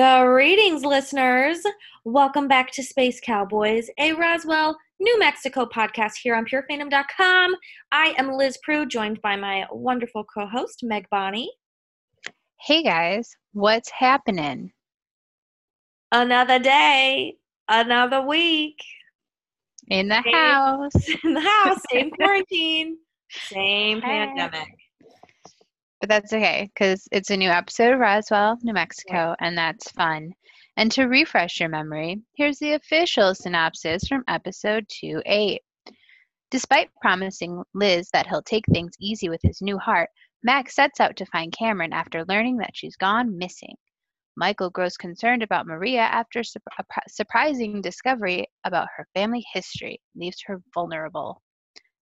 Greetings, listeners. Welcome back to Space Cowboys, a Roswell, New Mexico podcast here on purefandom.com. I am Liz Prue, joined by my wonderful co host, Meg Bonnie. Hey guys, what's happening? Another day, another week. In the Same- house. In the house, same quarantine, same Hey. pandemic. But that's okay because it's a new episode of Roswell, New Mexico, and that's fun. And to refresh your memory, here's the official synopsis from episode 2 8. Despite promising Liz that he'll take things easy with his new heart, Max sets out to find Cameron after learning that she's gone missing. Michael grows concerned about Maria after sup- a pri- surprising discovery about her family history leaves her vulnerable.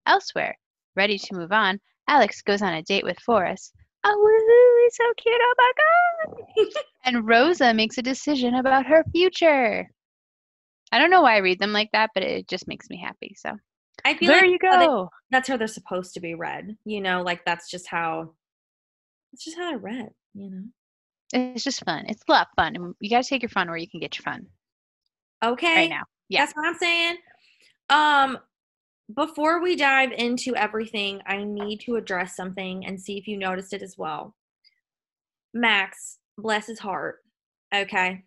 Elsewhere, ready to move on, Alex goes on a date with Forrest. Oh, woohoo, he's so cute, oh my god! and Rosa makes a decision about her future. I don't know why I read them like that, but it just makes me happy. So I feel there like you go. that's how they're supposed to be read. You know, like that's just how it's just how they're read, you know. It's just fun. It's a lot of fun. and You got to take your fun where you can get your fun Okay. right now. Yeah. That's what I'm saying. Um, before we dive into everything, I need to address something and see if you noticed it as well. Max, bless his heart. Okay.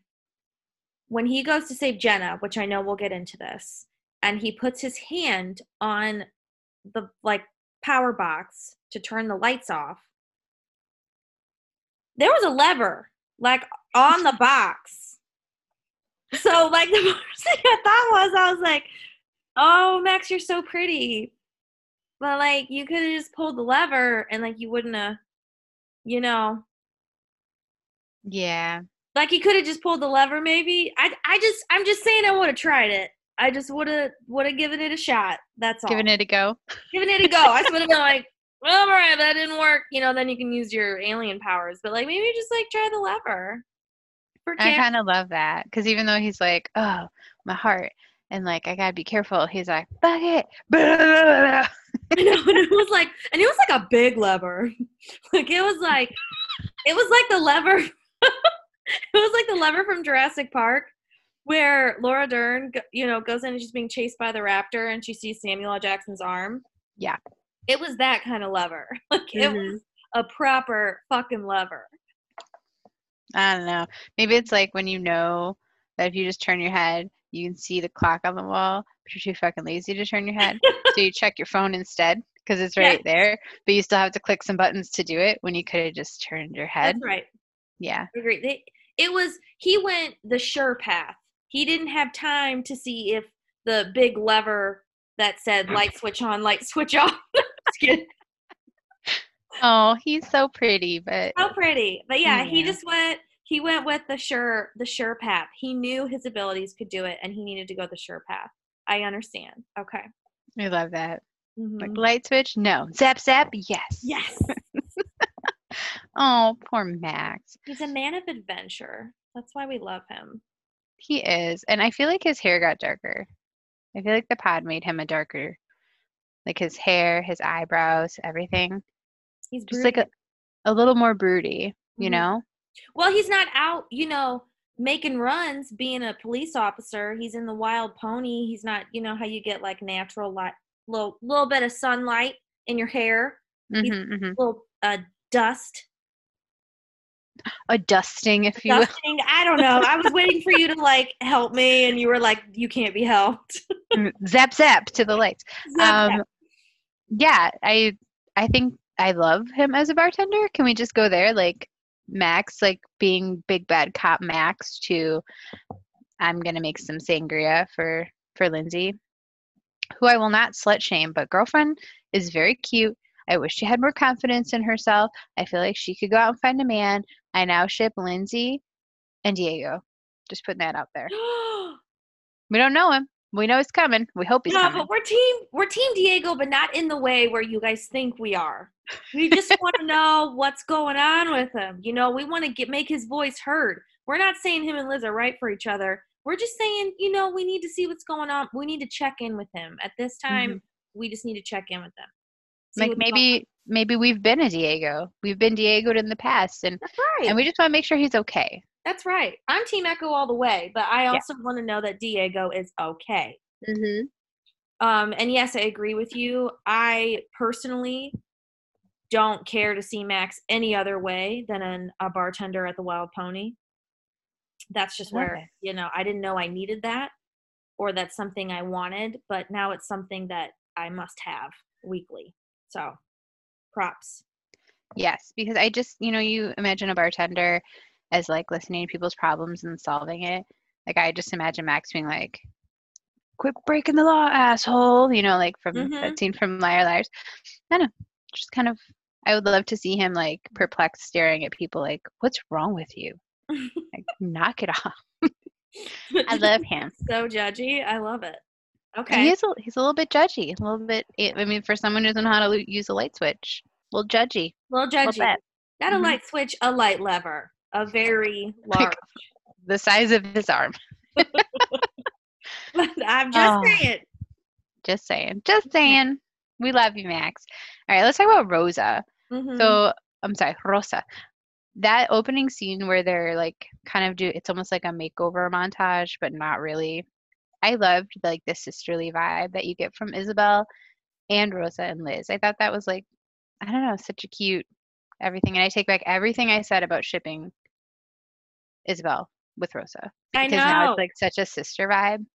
When he goes to save Jenna, which I know we'll get into this, and he puts his hand on the like power box to turn the lights off, there was a lever like on the box. So like the first thing I thought was I was like, "Oh, Max, you're so pretty," but like you could have just pulled the lever and like you wouldn't have, you know, Yeah. like you could have just pulled the lever. Maybe I I just I'm just saying I would have tried it. I just would have would have given it a shot. That's all. Giving it a go. giving it a go. I just would have been like, well, all right, that didn't work. You know, then you can use your alien powers. But like maybe just like try the lever. I kind of love that because even though he's like, oh, my heart, and like, I got to be careful, he's like, fuck it. Know, and it was like, and it was like a big lever. like it was like, it was like the lever. it was like the lever from Jurassic Park, where Laura Dern, you know, goes in and she's being chased by the raptor, and she sees Samuel L. Jackson's arm. Yeah. It was that kind of lever. Like it Mhm. was a proper fucking lever. I don't know. Maybe it's like when you know that if you just turn your head, you can see the clock on the wall, but you're too fucking lazy to turn your head. so you check your phone instead because it's Yeah. right there, but you still have to click some buttons to do it when you could have just turned your head. That's right. Yeah. I agree. They, it was he went the sure path. He didn't have time to see if the big lever that said light switch on, light switch off. Oh, he's so pretty, but How pretty. But yeah, he just went he went with the sure the sure path. He knew his abilities could do it and he needed to go the sure path. I understand. Okay. I love that. Like Mhm. light switch? No. Zap zap? Yes. Yes. Oh, poor Max. He's a man of adventure. That's why we love him. He is. And I feel like his hair got darker. I feel like the pod made him a darker. Like his hair, his eyebrows, everything. He's Just like a, a little more broody, you Mhm. know? Well, he's not out, you know, making runs being a police officer. He's in the wild pony. He's not, you know, how you get like natural light, little little bit of sunlight in your hair, He's- hmm hmm little uh, dust, A dusting, if you will. dusting. I don't know. I was waiting for you to like help me, and you were like, "You can't be helped." zap zap to the lights. Zap, Um, zap. yeah, I I think I love him as a bartender. Can we just go there? Like Max, like being big bad cop Max to I'm gonna make some sangria for for Lindsay, who I will not slut shame, but girlfriend is very cute. I wish she had more confidence in herself. I feel like she could go out and find a man. I now ship Lindsay and Diego. Just putting that out there. We don't know him. We know he's coming. We hope he's no, coming. but we're team we're team Diego, but not in the way where you guys think we are. We just want to know what's going on with him. You know, we want to get make his voice heard. We're not saying him and Liz are right for each other. We're just saying, you know, we need to see what's going on. We need to check in with him. At this mm-hmm. time, we just need to check in with them. Like maybe maybe we've been a Diego. We've been Diegoed in the past and That's right. and we just want to make sure he's okay. That's right. I'm Team Echo all the way, but I also want to know that Diego is okay. Mm-hmm. Um, and yes, I agree with you. I personally don't care to see Max any other way than an, a bartender at the Wild Pony. That's just where, it. you know, I didn't know I needed that or that's something I wanted, but now it's something that I must have weekly. So props. Yes, because I just, you know, you imagine a bartender as like listening to people's problems and solving it. Like I just imagine Max being like, "Quit breaking the law, asshole!" You know, like from Mhm. that scene from Liar Liars. I don't know, just kind of. I would love to see him like perplexed, staring at people like, "What's wrong with you? Like, knock it off." I love him. so judgy. I love it. Okay. he's a, he's a little bit judgy, a little bit. I mean, for someone who doesn't know how to use a light switch, a little judgy. little little judgy. bit. Not a Mhm. light switch, a light lever. A very large. The size of his arm. I'm just Oh. saying. Just saying. Just saying. We love you, Max. All right, let's talk about Rosa. Mhm. So, I'm sorry, Rosa. That opening scene where they're like kind of do it's almost like a makeover montage, but not really. I loved like the sisterly vibe that you get from Isobel and Rosa and Liz. I thought that was like I don't know, such a cute everything. And I take back everything I said about shipping Isobel with Rosa. I Because now know. it's like such a sister vibe.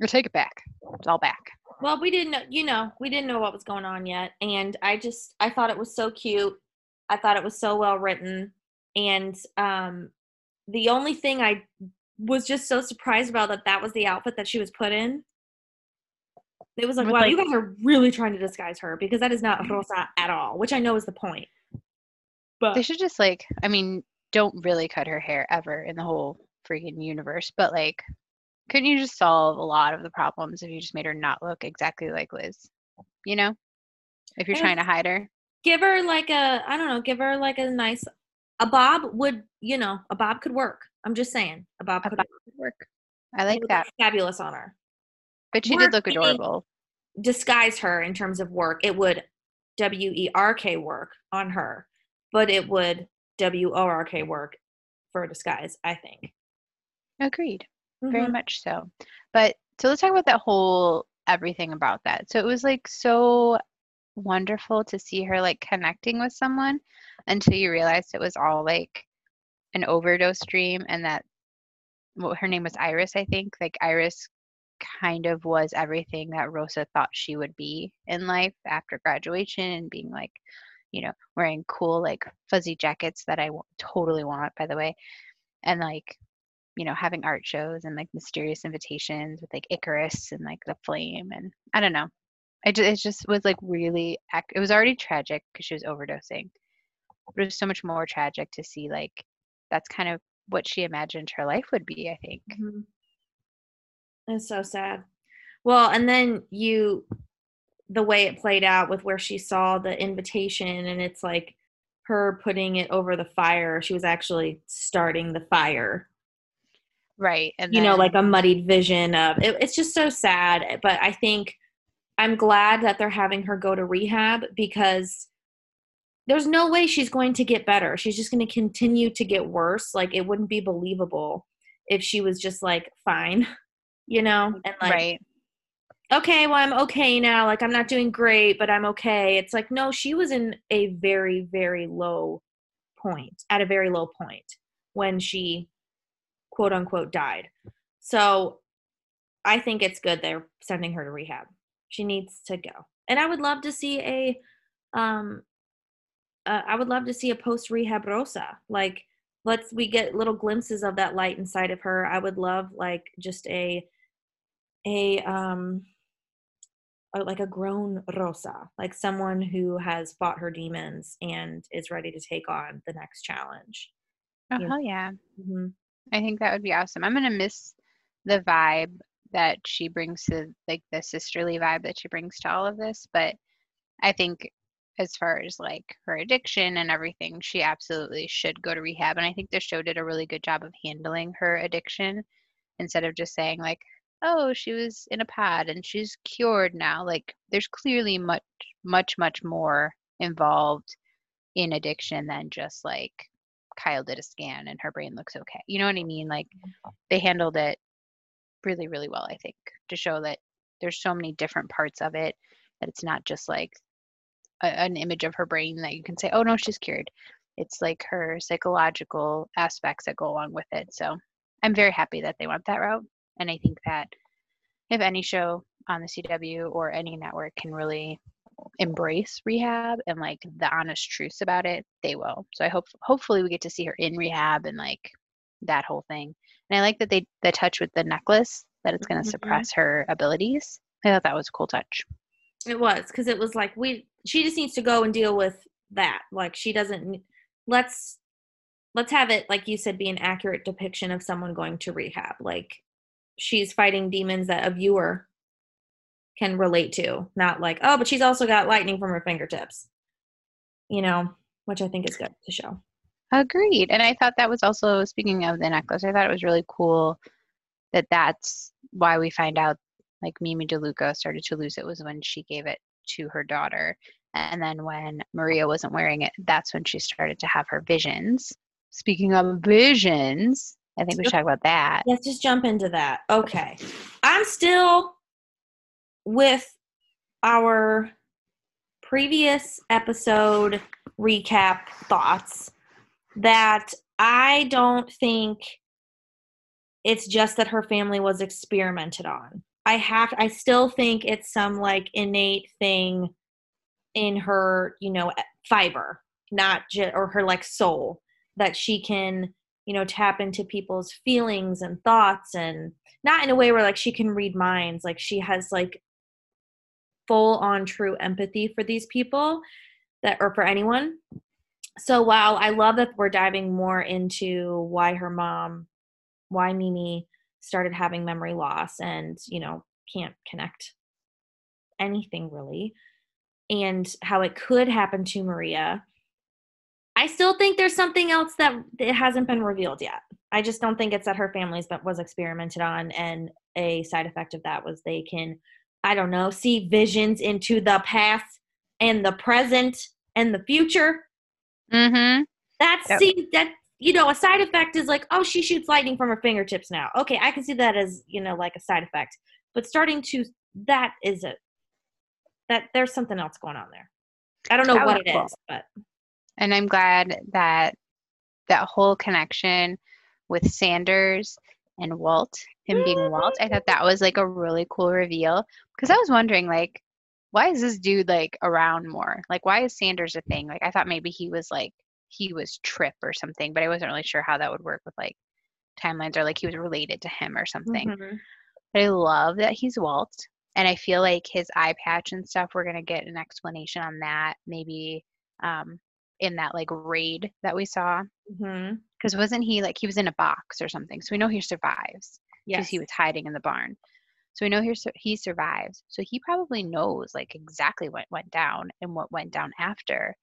Or take it back. It's all back. Well, we didn't know, you know, we didn't know what was going on yet. And I just, I thought it was so cute. I thought it was so well written. And um, the only thing I was just so surprised about that that was the outfit that she was put in. It was like, With, wow, like- you guys are really trying to disguise her because that is not mm-hmm. Rosa at all, which I know is the point. But They should just like, I mean, don't really cut her hair ever in the whole freaking universe, but like, couldn't you just solve a lot of the problems if you just made her not look exactly like Liz? You know, if you're trying to hide her. give her like a, I don't know, give her like a nice, a bob would, you know, a bob could work. I'm just saying, about bob A could bob work. I like that, Fabulous on her. but she did look adorable. disguise her in terms of work. It would W E R K work on her, but it would W O R K work for a disguise, I think. Agreed. Very Mhm. much so. But so let's talk about that whole everything about that. So it was like so wonderful to see her like connecting with someone until you realized it was all like an overdose dream and that what her name was Iris, I think. Like Iris kind of was everything that Rosa thought she would be in life after graduation and being like, you know, wearing cool like fuzzy jackets that I w- totally want, by the way, and like you know, having art shows and like mysterious invitations with like Icarus and like the flame and I don't know. It just, it just was like really, it was already tragic because she was overdosing. But it was so much more tragic to see like that's kind of what she imagined her life would be, I think. Mhm. It's so sad. Well, and then you, the way it played out with where she saw the invitation, and it's like her putting it over the fire. She was actually starting the fire. Right. And you know, like a muddied vision of it, it's just so sad. But I think I'm glad that they're having her go to rehab because there's no way she's going to get better. She's just going to continue to get worse. Like it wouldn't be believable if she was just like fine, you know, and like right. okay, well I'm okay now. Like I'm not doing great, but I'm okay. It's like no, she was in a very very low point, at a very low point when she quote unquote died. So I think it's good they're sending her to rehab. She needs to go. And I would love to see a um uh, I would love to see a post rehab Rosa. Like let's we get little glimpses of that light inside of her. I would love like just a a um a, like a grown Rosa, like someone who has fought her demons and is ready to take on the next challenge. Oh, Yeah. hell yeah. hmm I think that would be awesome. I'm gonna miss the vibe that she brings to like the sisterly vibe that she brings to all of this, but I think as far as like her addiction and everything, she absolutely should go to rehab. And I think the show did a really good job of handling her addiction instead of just saying like, oh, she was in a pod and she's cured now. Like there's clearly much, much, much more involved in addiction than just like Kyle did a scan and her brain looks okay. You know what I mean? Like mm-hmm. they handled it really, really well, I think, to show that there's so many different parts of it that it's not just like a, an image of her brain that you can say, oh no, she's cured. It's like her psychological aspects that go along with it. So I'm very happy that they went that route. And I think that if any show on the CW or any network can really embrace rehab and like the honest truths about it, they will. So I hope hopefully we get to see her in rehab and like that whole thing. And I like that they the touch with the necklace that it's going to mm-hmm. suppress her abilities. I thought that was a cool touch. It was because it was like we she just needs to go and deal with that. Like she doesn't let's let's have it like you said be an accurate depiction of someone going to rehab. Like she's fighting demons that a viewer can relate to, not like, oh, but she's also got lightning from her fingertips. You know, which I think is good to show. Agreed. And I thought that was also speaking of the necklace, I thought it was really cool that that's why we find out like Mimi DeLuca started to lose it was when she gave it to her daughter. And then when Maria wasn't wearing it, that's when she started to have her visions. Speaking of visions, I think we should talk about that. Let's just jump into that. Okay. I'm still with our previous episode recap thoughts that I don't think it's just that her family was experimented on. I have I still think it's some like innate thing in her, you know, fiber, not just or her like soul that she can you know tap into people's feelings and thoughts and not in a way where like she can read minds like she has like full on true empathy for these people that or for anyone. So while i love that we're diving more into why her mom why mimi started having memory loss and you know can't connect anything really and how it could happen to maria I still think there's something else that it hasn't been revealed yet. I just don't think it's that her family's but was experimented on, and a side effect of that was they can, I don't know, see visions into the past and the present and the future. Mm-hmm. That's yep. see that you know a side effect is like oh she shoots lightning from her fingertips now. Okay, I can see that as you know like a side effect, but starting to that is it. That there's something else going on there. I don't know that what it cool. is, but and I'm glad that that whole connection with Sanders and Walt, him being Walt, I thought that was like a really cool reveal because I was wondering like why is this dude like around more? Like why is Sanders a thing? Like I thought maybe he was like he was Trip or something, but I wasn't really sure how that would work with like timelines or like he was related to him or something. Mm-hmm. But I love that he's Walt and I feel like his eye patch and stuff we're going to get an explanation on that maybe um in that like raid that we saw. Because mm-hmm. wasn't he like he was in a box or something? So we know he survives because yes. he was hiding in the barn. So we know he he survives. So he probably knows like exactly what went down and what went down after.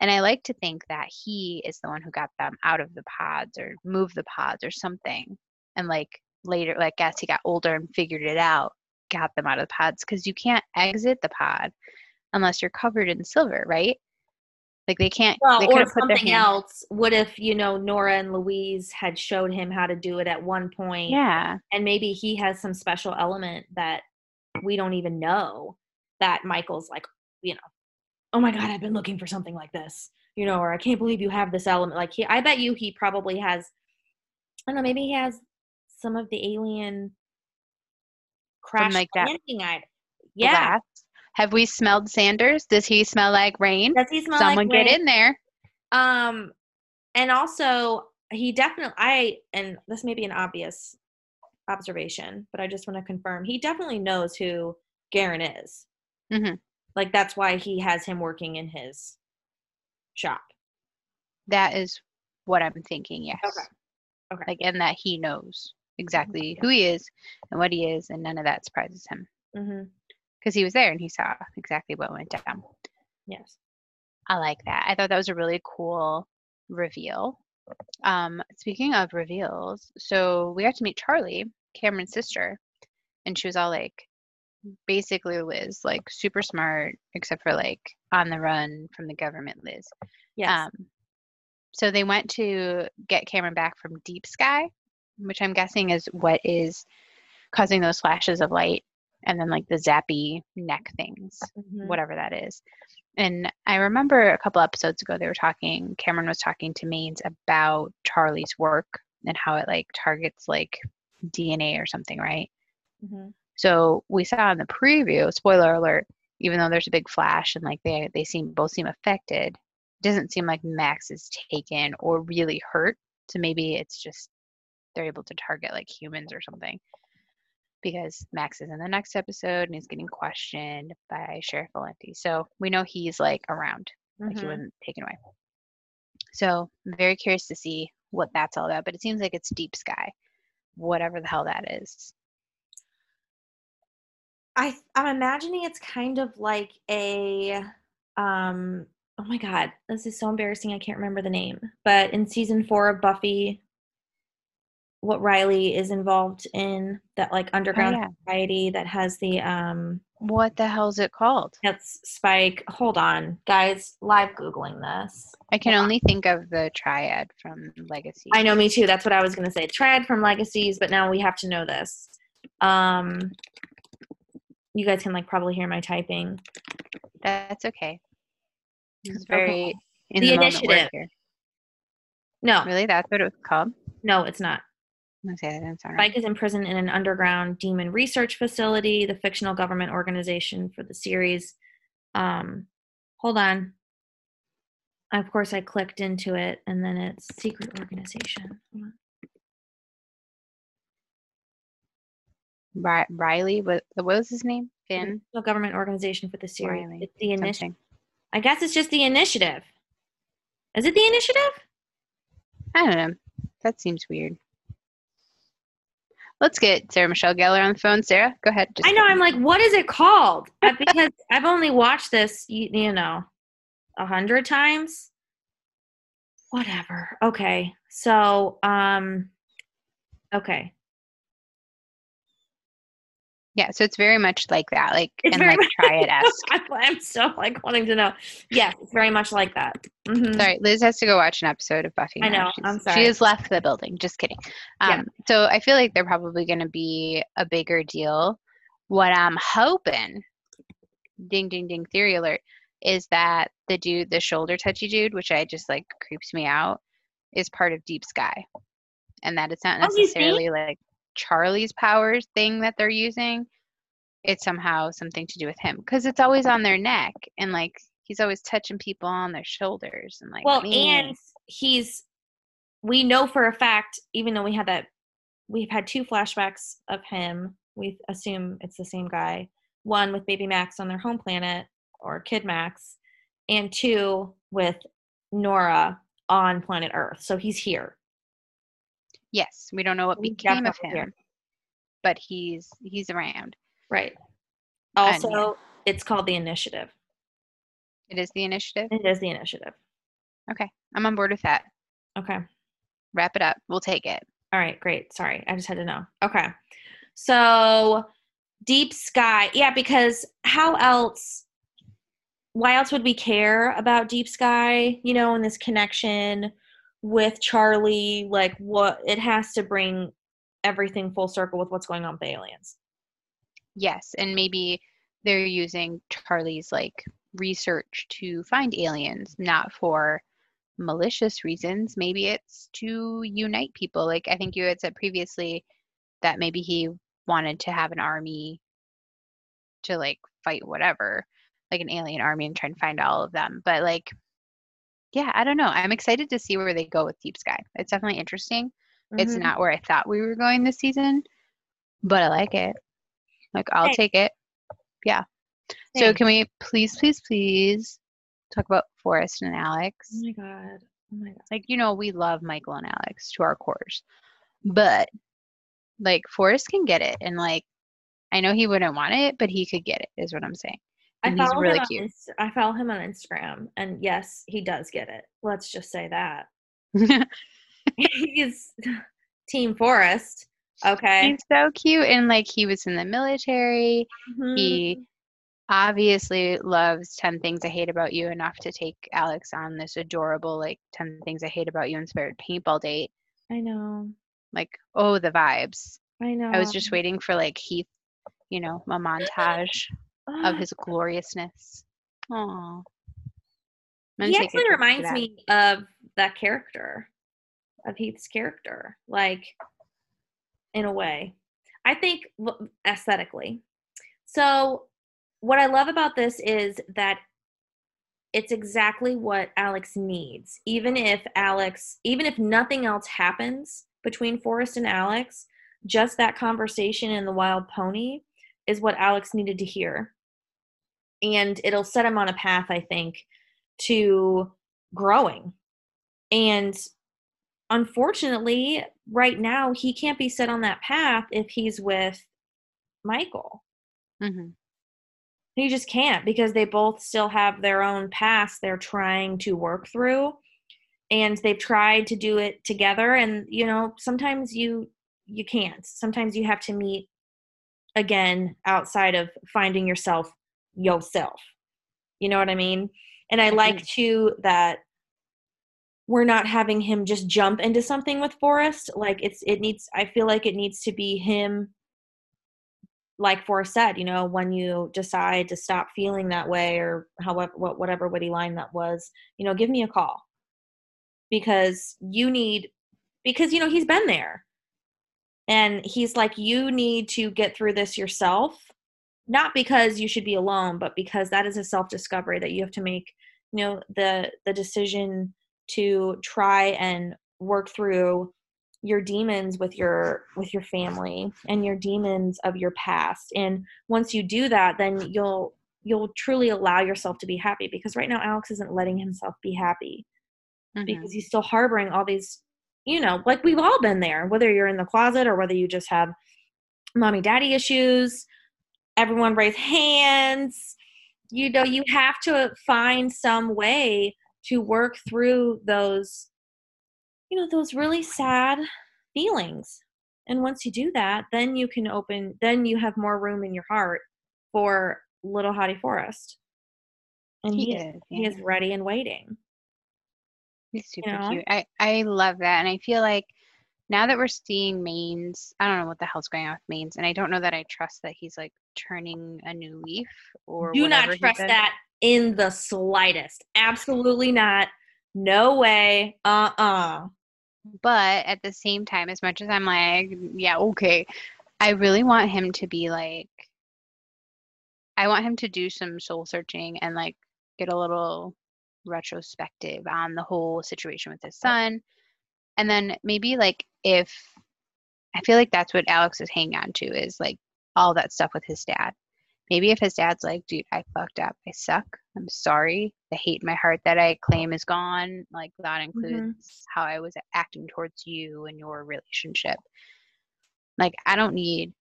And I like to think that he is the one who got them out of the pods or moved the pods or something. And like later, like as he got older and figured it out, got them out of the pods because you can't exit the pod unless you're covered in silver, right? Like they can't. Well, they or something else. What if you know Nora and Louise had showed him how to do it at one point? Yeah. And maybe he has some special element that we don't even know. That Michael's like, you know, oh my god, I've been looking for something like this, you know, or I can't believe you have this element. Like he, I bet you he probably has. I don't know. Maybe he has some of the alien crash like landing item. Yeah. Have we smelled Sanders? Does he smell like rain? Does he smell Someone like get rain? in there. Um, and also he definitely I and this may be an obvious observation, but I just want to confirm he definitely knows who Guerin is. Mm-hmm. Like that's why he has him working in his shop. That is what I'm thinking. Yes. Okay. Okay. Like, and that he knows exactly who he is and what he is, and none of that surprises him. Mm-hmm because he was there and he saw exactly what went down. Yes. I like that. I thought that was a really cool reveal. Um, speaking of reveals, so we got to meet Charlie, Cameron's sister, and she was all like basically Liz, like super smart, except for like on the run from the government Liz. Yes. Um, so they went to get Cameron back from Deep Sky, which I'm guessing is what is causing those flashes of light and then like the zappy neck things, Mhm. whatever that is. And I remember a couple episodes ago they were talking, Cameron was talking to Manes about Charlie's work and how it like targets like DNA or something, right? Mhm. So we saw in the preview, spoiler alert, even though there's a big flash and like they they seem both seem affected, it doesn't seem like Max is taken or really hurt. So maybe it's just they're able to target like humans or something. Because Max is in the next episode and he's getting questioned by Sheriff Valenti. So we know he's like around, like he Mhm. wasn't taken away. So I'm very curious to see what that's all about. But it seems like it's deep sky, whatever the hell that is. I I'm imagining it's kind of like a um oh my god, this is so embarrassing I can't remember the name. But in season 4 of Buffy what Riley is involved in that like underground yeah. society that has the um What the hell's it called? that's Spike. Hold on, guys, live googling this. I can only think of the triad from Legacy. I know me too. That's what I was going to say. Triad from Legacies, but now we have to know this. Um you guys can like probably hear my typing. That's okay. It's Okay. very in The the, initiative. here. No, Really, that's what it was called. no, it's not. I'm gonna say that didn't sound right. Spike is imprisoned in an underground demon research facility, the fictional government organization for the series. Um, hold on. Of course, I clicked into it, and then it's secret organization. Hold on. Ri- Riley, what, what was his name? Finn. Government organization for the series. Riley, It's the initiative. I guess it's just the initiative. Is it the initiative? I don't know. That seems weird. Let's get Sarah Michelle Gellar on the phone. Sarah, go ahead. I know. I'm like, what is it called? Uh, because I've only watched this, you, you know, a hundred times. Whatever. Okay. So, um, okay. Yeah. So it's very much like that, like It's and like triad esque. I'm, I'm so like wanting to know. Yes, it's very much like that. Mhm. Sorry, Liz has to go watch an episode of Buffy. I know, She's- I'm sorry. She has left the building. Just kidding. Um, Yeah. So I feel like they're probably going to be a bigger deal. What I'm hoping, ding, ding, ding, theory alert, is that the dude, the shoulder touchy dude, which I just like creeps me out, is part of Deep Sky. And that it's not Oh, necessarily like Charlie's powers thing that they're using. It's somehow something to do with him because it's always on their neck and like he's always touching people on their shoulders and like Well, man. and he's. We know for a fact, even though we had that, we've had two flashbacks of him. We assume it's the same guy. One with Baby Max on their home planet, or Kid Max, and two with Nora on planet Earth. So he's here. Yes, we don't know what became of him, here. but he's he's around. Right. And, Also, yeah. it's called the initiative. It is the initiative. It is the initiative. Okay, I'm on board with that. Okay. Wrap it up. We'll take it. All right, great. Sorry, I just had to know. Okay. So, Deep Sky. Yeah, because how else why else would we care about Deep Sky, you know, and this connection with Charlie, like what it has to bring everything full circle with what's going on with the aliens. Yes, and maybe they're using Charlie's like research to find aliens, not for malicious reasons. Maybe it's to unite people. Like I think you had said previously that maybe he wanted to have an army to like fight whatever, like an alien army and try and find all of them. But like yeah, I don't know. I'm excited to see where they go with Deep Sky. It's definitely interesting. It's Mhm. not where I thought we were going this season, but I like it. Like I'll Hey. take it. Yeah. So can we please, please, please talk about Forrest and Alex? Oh my god. Oh my god. Like, you know, we love Michael and Alex to our cores. But like Forrest can get it and like I know he wouldn't want it, but he could get it, is what I'm saying. I And follow really him on cute. Inst- I follow him on Instagram, and yes, he does get it. Let's just say that he's Team Forrest. Okay. He's so cute and like he was in the military. Mhm. He obviously loves 10 Things I Hate About You enough to take Alex on this adorable, like, 10 Things I Hate About You inspired paintball date. I know. Like, oh, the vibes. I know. I was just waiting for, like, Heath, you know, a montage of his gloriousness. Aww. he actually reminds me of that character, of Heath's character, like in a way. I think aesthetically. So, what I love about this is that it's exactly what Alex needs. Even if Alex, even if nothing else happens between Forrest and Alex, just that conversation in the wild pony is what Alex needed to hear. And it'll set him on a path, I think, to growing. And unfortunately, right now, he can't be set on that path if he's with Michael. hmm He just can't because they both still have their own past they're trying to work through. And they've tried to do it together. And, you know, sometimes you you can't. Sometimes you have to meet again outside of finding yourself yourself. You know what I mean? And I like mm-hmm. too that we're not having him just jump into something with Forrest. Like it's it needs I feel like it needs to be him like Forrest said, you know, when you decide to stop feeling that way or however what whatever witty line that was, you know, give me a call. Because you need because you know he's been there. And he's like you need to get through this yourself not because you should be alone but because that is a self discovery that you have to make you know the the decision to try and work through your demons with your with your family and your demons of your past and once you do that then you'll you'll truly allow yourself to be happy because right now Alex isn't letting himself be happy Mhm. because he's still harboring all these you know like we've all been there whether you're in the closet or whether you just have mommy daddy issues everyone raise hands you know you have to find some way to work through those you know those really sad feelings and once you do that then you can open then you have more room in your heart for little hottie Forrest and he, He is, is, he is ready and waiting He's super know? cute. I, I love that. And I feel like now that we're seeing Manes, I don't know what the hell's going on with Manes. And I don't know that I trust that he's like turning a new leaf or do not trust that in the slightest absolutely not no way uh-uh But at the same time, as much as I'm like, yeah, okay, I really want him to be like, I want him to do some soul searching and like get a little retrospective on the whole situation with his son. And then maybe like if I feel like that's what Alex is hanging on to is like all that stuff with his dad. Maybe if his dad's like, dude, I fucked up. I suck. I'm sorry. The hate in my heart that I claim is gone. Like that includes mm-hmm. how I was acting towards you and your relationship. Like I don't need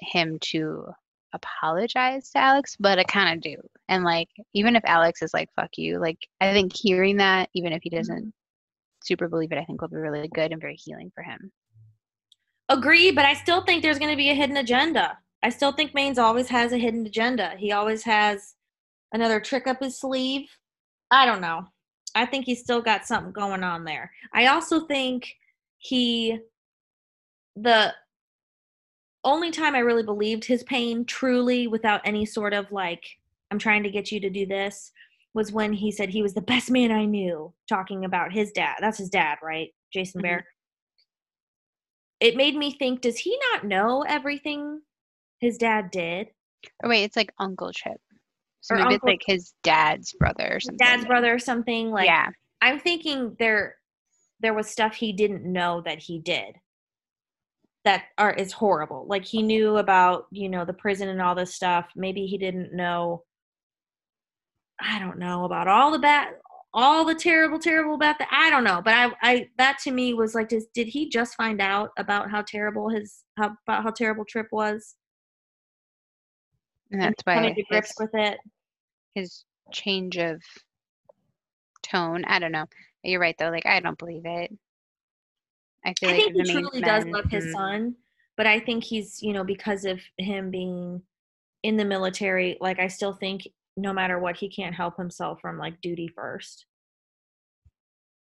him to apologize to Alex, but I kind of do. And like even if Alex is like fuck you, like I think hearing that even if he doesn't mm-hmm. Super believe it, I think will be really good and very healing for him. Agree, but I still think there's going to be a hidden agenda. I still think Manes always has a hidden agenda. He always has another trick up his sleeve. I don't know. I think he's still got something going on there. I also think he, the only time I really believed his pain truly without any sort of like, I'm trying to get you to do this, was when he said he was the best man I knew, talking about his dad. That's his dad, right? Jason Mhm. Bear. It made me think, does he not know everything his dad did? Or wait, it's like Uncle Chip. So Or maybe Uncle- it's like his dad's brother or something. dad's brother or something? Like yeah. I'm thinking there there was stuff he didn't know that he did that are is horrible. Like he knew about, you know, the prison and all this stuff. Maybe he didn't know I don't know about all the bad all the terrible terrible about that I don't know, but I I that to me was like does, did he just find out about how terrible his how about how terrible Trip was And that's why coming to his, grips with it? his change of tone. I don't know. You're right though. Like I don't believe it. I feel I like think he truly does love his mm, son, but I think he's, you know, because of him being in the military, like I still think no matter what, he can't help himself from like duty first.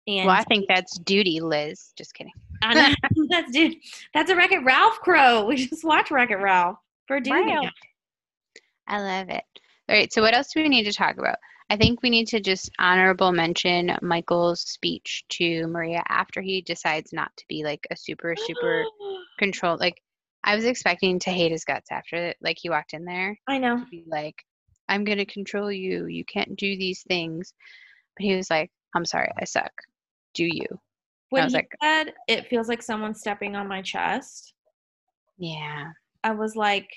And Well, I think that's duty, Liz. Just kidding. I know, that's dude. That's a Wreck It Ralph crow. We just watch Wreck It Ralph for duty. Ralph. I love it. All right, so what else do we need to talk about? I think we need to just honorable mention Michael's speech to Maria after he decides not to be like a super, super controlled. Like, I was expecting to hate his guts after it. Like, he walked in there I know. to be like, I'm going to control you. You can't do these things. But he was like, I'm sorry, I suck. Do you? When was he like- said it feels like someone stepping on my chest, Yeah. I was like,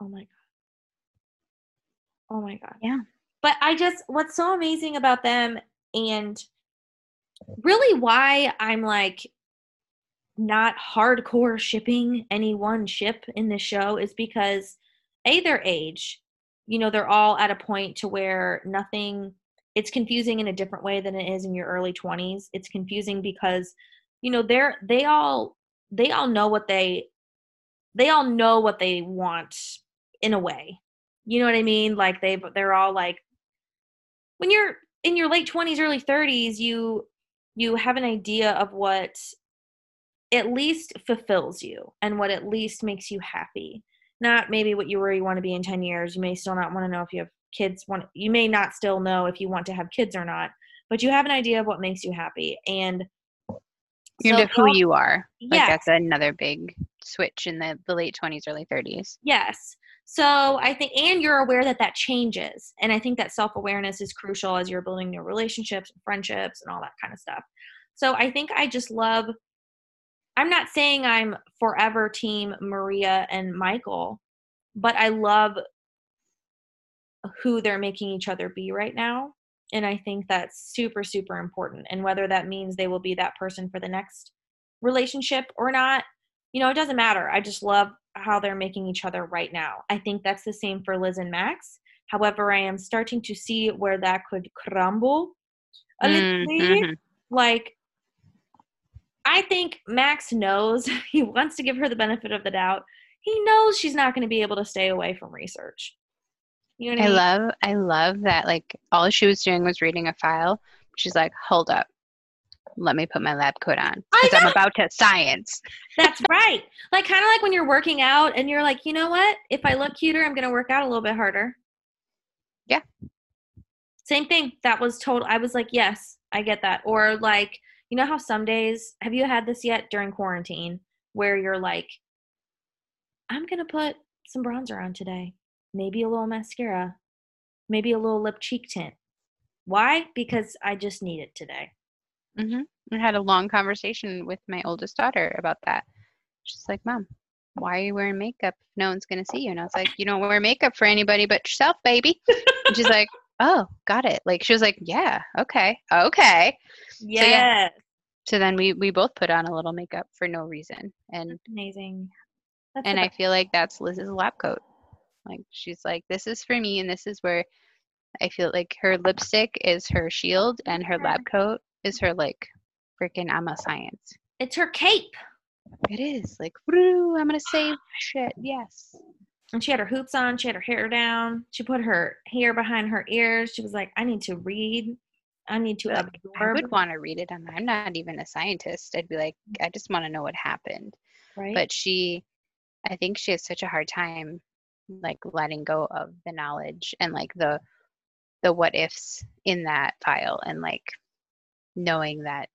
oh my god. Oh my god. Yeah. But I just what's so amazing about them and really why I'm like not hardcore shipping any one ship in the show is because a their age, you know, they're all at a point to where nothing it's confusing in a different way than it is in your early 20s. It's confusing because you know, they're they all they all know what they they all know what they want in a way. You know what I mean? Like they they're all like when you're in your late 20s early 30s you you have an idea of what at least fulfills you and what at least makes you happy not maybe what you where you want to be in 10 years you may still not want to know if you have kids want you may not still know if you want to have kids or not but you have an idea of what makes you happy and so know who you are. Like, yes that's another big switch in the, the late 20s, early 30s. Yes. So I think, and you're aware that that changes. And I think that self awareness is crucial as you're building new relationships and friendships and all that kind of stuff. So I think I just love, I'm not saying I'm forever team Maria and Michael, but I love who they're making each other be right now. And I think that's super, super important. And whether that means they will be that person for the next relationship or not, you know, it doesn't matter. I just love how they're making each other right now. I think that's the same for Liz and Max. However, I am starting to see where that could crumble a little bit. Mhm. Like, I think Max knows he wants to give her the benefit of the doubt. He knows she's not going to be able to stay away from research. You know what I, I mean? love I love that like all she was doing was reading a file. She's like, hold up. Let me put my lab coat on. Because I'm about to science. That's right. Like kind of like when you're working out and you're like, you know what? If I look cuter, I'm going to work out a little bit harder. Yeah. Same thing. That was total. I was like, yes, I get that. Or like, you know how some days, have you had this yet during quarantine where you're like, I'm going to put some bronzer on today, maybe a little mascara, maybe a little lip cheek tint. Why? Because I just need it today. mm-hmm. I had a long conversation with my oldest daughter about that. She's like, Mom, why are you wearing makeup if no one's going to see you? And I was like, You don't wear makeup for anybody but yourself, baby. and she's like, Oh, got it. Like, she was like, Yeah, okay, okay. Yes. yeah. So then we, we both put on a little makeup for no reason. And Amazing. That's and I feel like that's Liz's lab coat. Like she's like, this is for me, and this is where I feel like her lipstick is her shield, and her lab coat is her like freaking I'm a science. It's her cape. It is like, woo, I'm gonna save shit. Yes. And she had her hoops on. She had her hair down. She put her hair behind her ears. She was like, I need to read. I need to Ugh, I would want to read it. I'm, I'm not even a scientist. I'd be like, I just want to know what happened. Right. But she, I think she has such a hard time like letting go of the knowledge and like the the what ifs in that file and like knowing that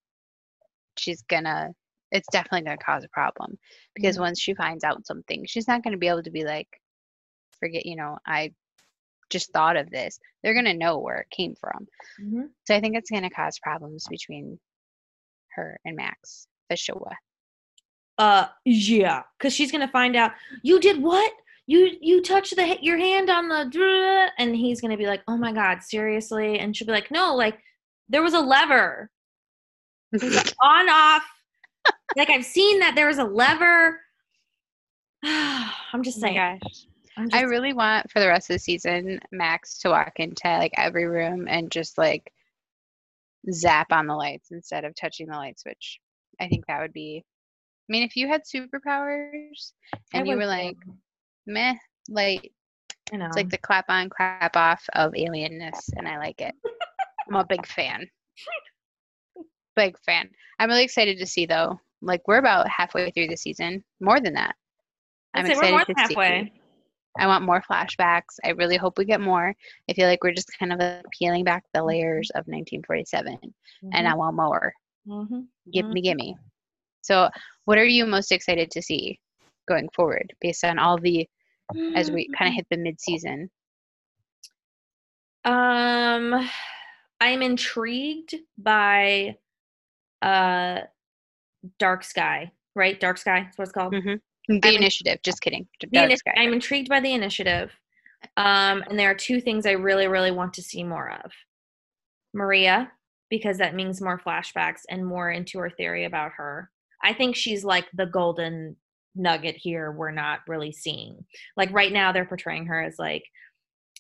she's gonna it's definitely gonna cause a problem because Mhm. once she finds out something she's not gonna be able to be like forget you know i just thought of this they're gonna know where it came from Mhm. so i think it's gonna cause problems between her and max for sure Uh, yeah, because she's gonna find out you did what? You you touched the your hand on the and he's gonna be like, oh my god, seriously? And she'll be like, no, like there was a lever. Like, on off. like I've seen that there was a lever. I'm just Oh saying. gosh I'm I really want for the rest of the season Max to walk into like every room and just like zap on the lights instead of touching the light switch. I think that would be. I mean, if you had superpowers and you were like, meh, light, I know. it's like the clap on, clap off of alienness, and I like it. I'm a big fan. Big fan. I'm really excited to see though. Like we're about halfway through the season, more than that. I'm I'd say we're excited more to than see. I want more flashbacks. I really hope we get more. I feel like we're just kind of peeling back the layers of 1947, and I want more. Mm-hmm. Give me, give me. So, what are you most excited to see going forward, based on all the as we kind of hit the mid-season? Um, I'm intrigued by uh, Dark Sky. Right, Dark Sky. That's what it's called. hmm The I'm- initiative. Just kidding. The I'm intrigued by the initiative. Um, and there are two things I really, really want to see more of. Maria, because that means more flashbacks and more into her theory about her. I think she's like the golden nugget here we're not really seeing. Like right now they're portraying her as like,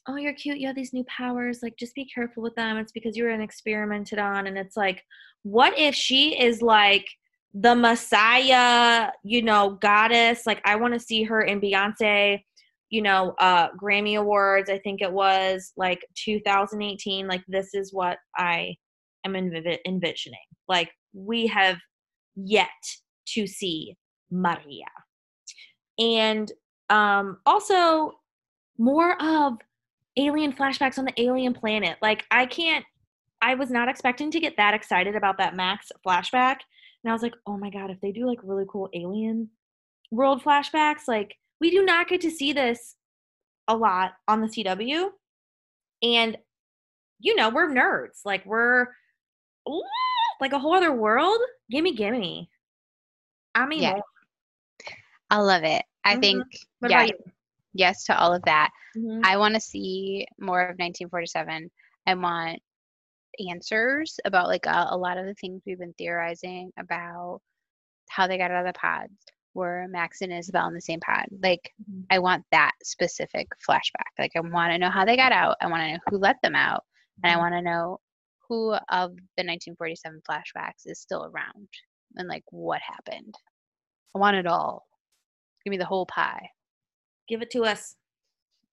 oh, you're cute, you have these new powers, like just be careful with them. It's because you were an experimented on. And it's like, what if she is like the Messiah, you know, goddess? Like I want to see her in Beyonce you know uh grammy awards i think it was like 2018 like this is what i am envi- envisioning. Like we have yet to see maria. And um also more of alien flashbacks on the alien planet. Like i can't i was not expecting to get that excited about that max flashback and i was like oh my god if they do like really cool alien world flashbacks like we do not get to see this a lot on the CW. And you know, we're nerds. Like we're ooh, like a whole other world. Gimme gimme. I mean Yeah. more. I love it. I Mhm. think What yes, about yes to all of that. Mhm. I want to see more of 1947. I want answers about like a, a lot of the things we've been theorizing about how they got out of the pods. Were Max and Isobel in the same pod? Like, Mhm. I want that specific flashback. Like, I want to know how they got out. I want to know who let them out, and I Mhm. want to know who of the 1947 flashbacks is still around and like what happened. I want it all. Give me the whole pie. Give it to us.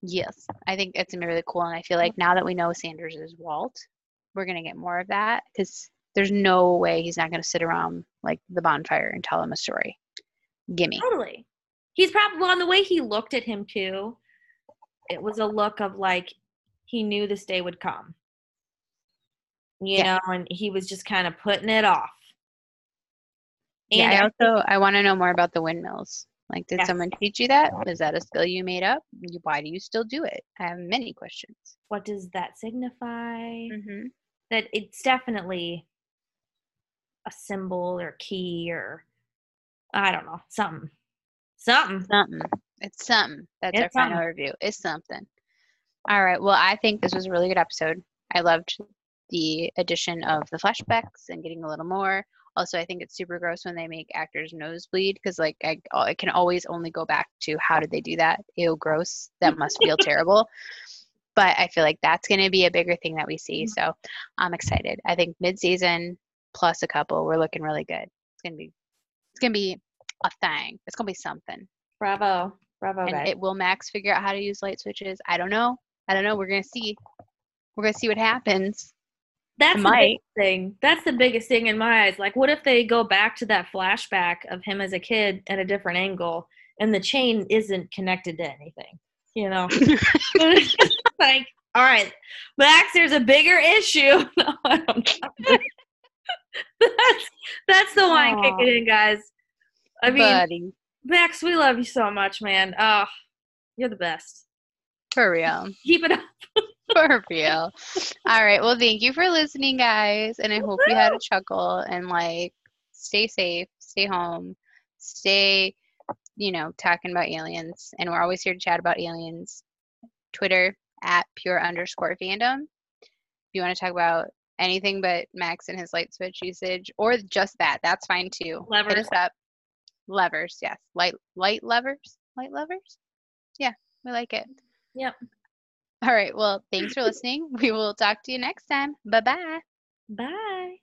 Yes, I think it's gonna be really cool, and I feel like now that we know Sanders is Walt, we're gonna get more of that because there's no way he's not gonna sit around like the bonfire and tell him a story. Gimme. Totally. He's probably on the way he looked at him too. It was a look of like he knew this day would come. You Yeah. know, and he was just kind of putting it off. Yeah, And I I also I want to know more about the windmills. Like, did Yes. someone teach you that? Is that a skill you made up? Why do you still do it? I have many questions. what does that signify? Mm-hmm. That it's definitely a symbol or key or I don't know, something. Something. Something. It's something. That's It's our final review. It's something. All right. Well, I think this was a really good episode. I loved the addition of the flashbacks and getting a little more. Also, I think it's super gross when they make actors nosebleed because, like, I, I can always only go back to how did they do that? Ew, gross. That must feel terrible. But I feel like that's going to be a bigger thing that we see. Mm-hmm. So I'm excited. I think mid-season plus a couple, we're looking really good. It's gonna be, it's gonna be a thing. It's gonna be something. Bravo. Bravo, And guys. it will Max figure out how to use light switches? I don't know. I don't know. We're gonna see. We're gonna see what happens. That's the biggest thing. That's the biggest thing in my eyes. Like, what if they go back to that flashback of him as a kid at a different angle, and the chain isn't connected to anything? You know, like, all right, Max, there's a bigger issue. No, I don't that's that's the wine kicking in, guys. I mean, Buddy, Max, we love you so much, man. Oh, you're the best. for real. Keep it up. For real. All right. Well, thank you for listening, guys. And I hope you had a chuckle and like stay safe, stay home, stay, you know, talking about aliens. And we're always here to chat about aliens. Twitter at pure underscore fandom. If you want to talk about anything but Max and his light switch usage or just that, that's fine too. Hit Levers. us up. Levers, yes. Light light levers? Light levers? Yeah, we like it. Yep. All right. Well, thanks for listening. We will talk to you next time. Bye bye. Bye.